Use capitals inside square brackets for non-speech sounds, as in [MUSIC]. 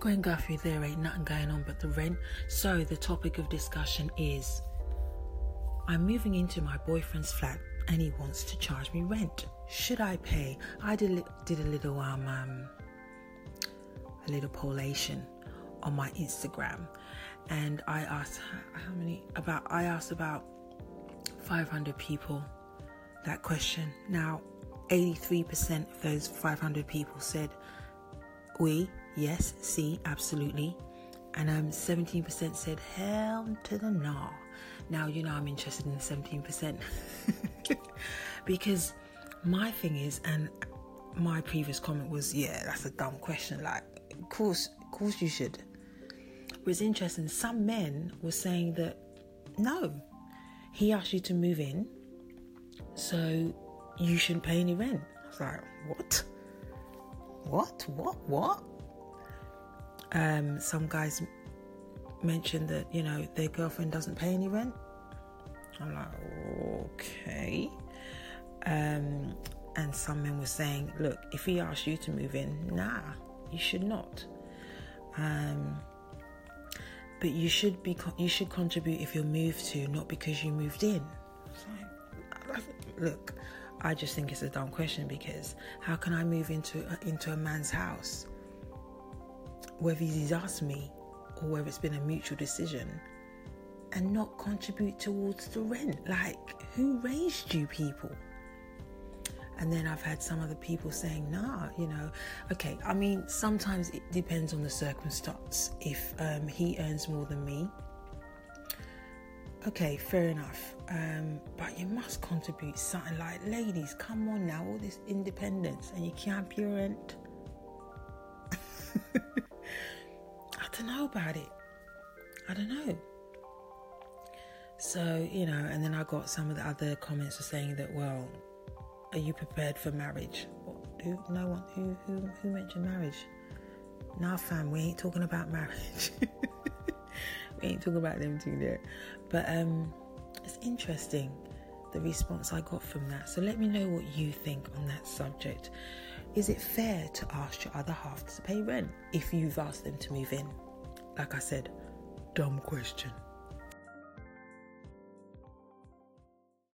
Gwen Guthrie, there ain't nothing going on but the rent. So the topic of discussion is I'm moving into my boyfriend's flat and he wants to charge me rent. Should I pay? I did, did a little um, um a little pollation on my Instagram and I asked how many about I asked about 500 people that question. Now 83% of those 500 people said we Yes, see, absolutely. And um, 17% said, hell to the no. Now, you know, I'm interested in the [LAUGHS] 17%. because my thing is, and my previous comment was, yeah, that's a dumb question. Like, of course, of course you should. But it's interesting. Some men were saying that, no, he asked you to move in, so you shouldn't pay any rent. I was like, what? What? What? What? Um, some guys mentioned that you know their girlfriend doesn't pay any rent. I'm like, okay. Um, and some men were saying, look, if he asks you to move in, nah, you should not. Um, but you should be you should contribute if you're moved to, not because you moved in. Look, I just think it's a dumb question because how can I move into into a man's house whether he's asked me or whether it's been a mutual decision and not contribute towards the rent. Like, who raised you people? And then I've had some other people saying, nah, you know, okay, I mean, sometimes it depends on the circumstance. If um, he earns more than me, okay, fair enough. Um, but you must contribute something like, ladies, come on now, all this independence, and you can't pay rent. [LAUGHS] know about it. I don't know. So, you know, and then I got some of the other comments saying that, well, are you prepared for marriage? What, who, no one, who, who, who mentioned marriage? Nah, fam, we ain't talking about marriage. [LAUGHS] we ain't talking about them two there. But um, it's interesting the response I got from that. So let me know what you think on that subject. Is it fair to ask your other half to pay rent if you've asked them to move in? Like I said, dumb question.